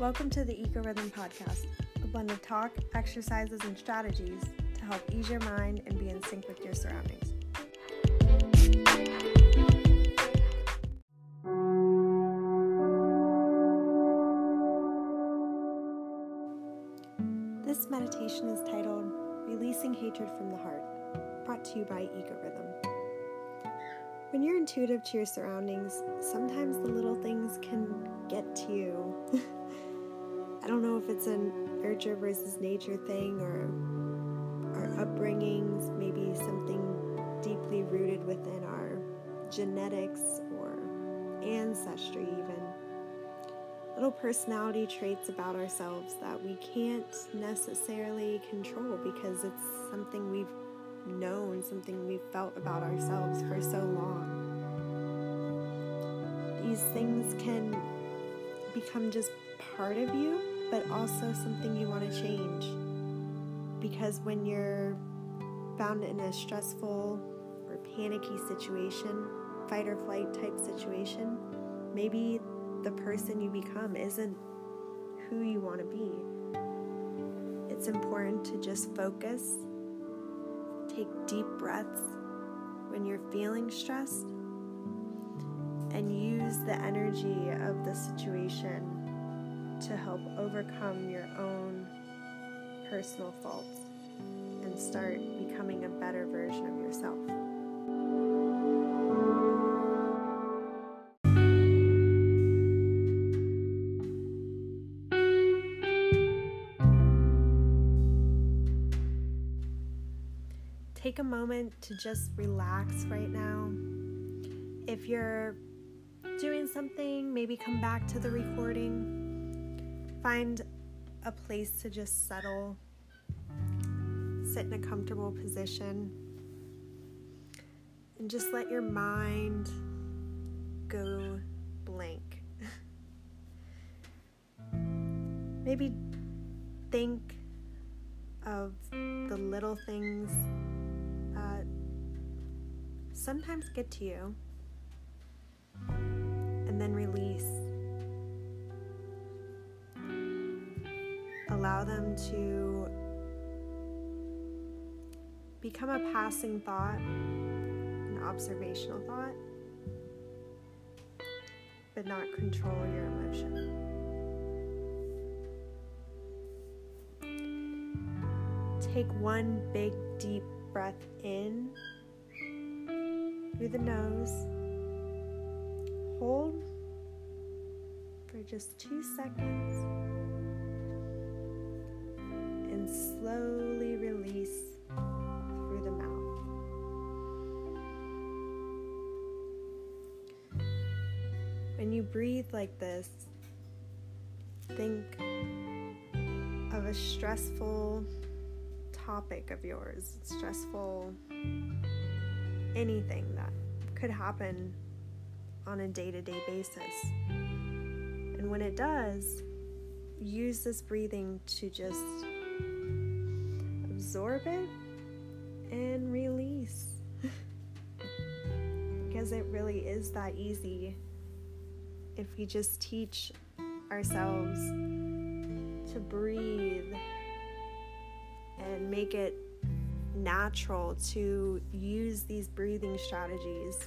Welcome to the Eco Rhythm Podcast, a blend of talk, exercises, and strategies to help ease your mind and be in sync with your surroundings. This meditation is titled Releasing Hatred from the Heart, brought to you by Eco Rhythm. When you're intuitive to your surroundings, sometimes the little things can get it's an nurture versus nature thing or our upbringings, maybe something deeply rooted within our genetics or ancestry, even. Little personality traits about ourselves that we can't necessarily control because it's something we've known, something we've felt about ourselves for so long. These things can become just part of you, but also something you want to change. Because when you're found in a stressful or panicky situation, fight or flight type situation, maybe the person you become isn't who you want to be. It's important to just focus, take deep breaths when you're feeling stressed, and use the energy of the situation to help overcome your own personal faults and start becoming a better version of yourself. Take a moment to just relax right now. If you're doing something, maybe come back to the recording. Find a place to just settle, sit in a comfortable position, and just let your mind go blank. maybe think of the little things that sometimes get to you and then release. Allow them to become a passing thought, an observational thought, but not control your emotion. Take one big deep breath in through the nose. Hold for just two seconds slowly release through the mouth. When you breathe like this, think of a stressful topic of yours, stressful anything that could happen on a day to day basis. And when it does, use this breathing to just absorb it and release. because it really is that easy if we just teach ourselves to breathe and make it natural to use these breathing strategies.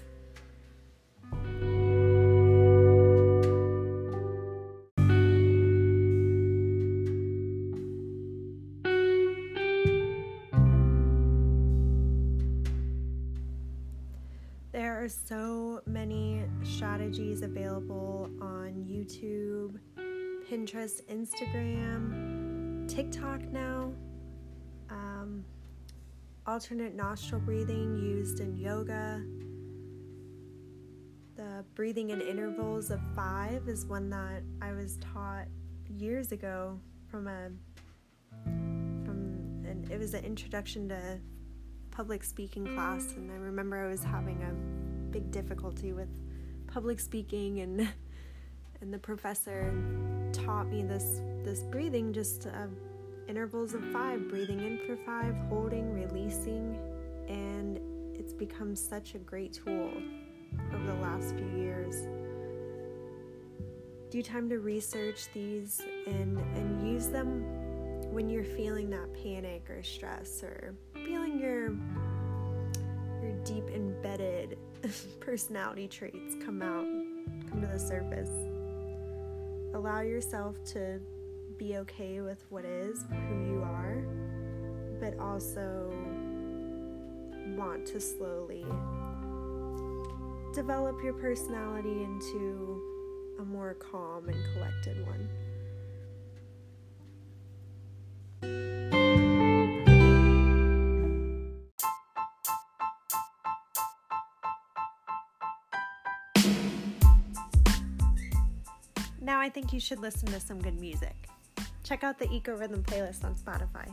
Are so many strategies available on YouTube, Pinterest, Instagram, TikTok now. Um, alternate nostril breathing used in yoga. The breathing in intervals of five is one that I was taught years ago from a from and it was an introduction to public speaking class and I remember I was having a big difficulty with public speaking and and the professor taught me this this breathing just uh, intervals of five, breathing in for five, holding, releasing, and it's become such a great tool over the last few years. Do time to research these and and use them when you're feeling that panic or stress or feeling your your deep personality traits come out come to the surface allow yourself to be okay with what is who you are but also want to slowly develop your personality into a more calm and collected one. Now I think you should listen to some good music. Check out the Eco Rhythm playlist on Spotify.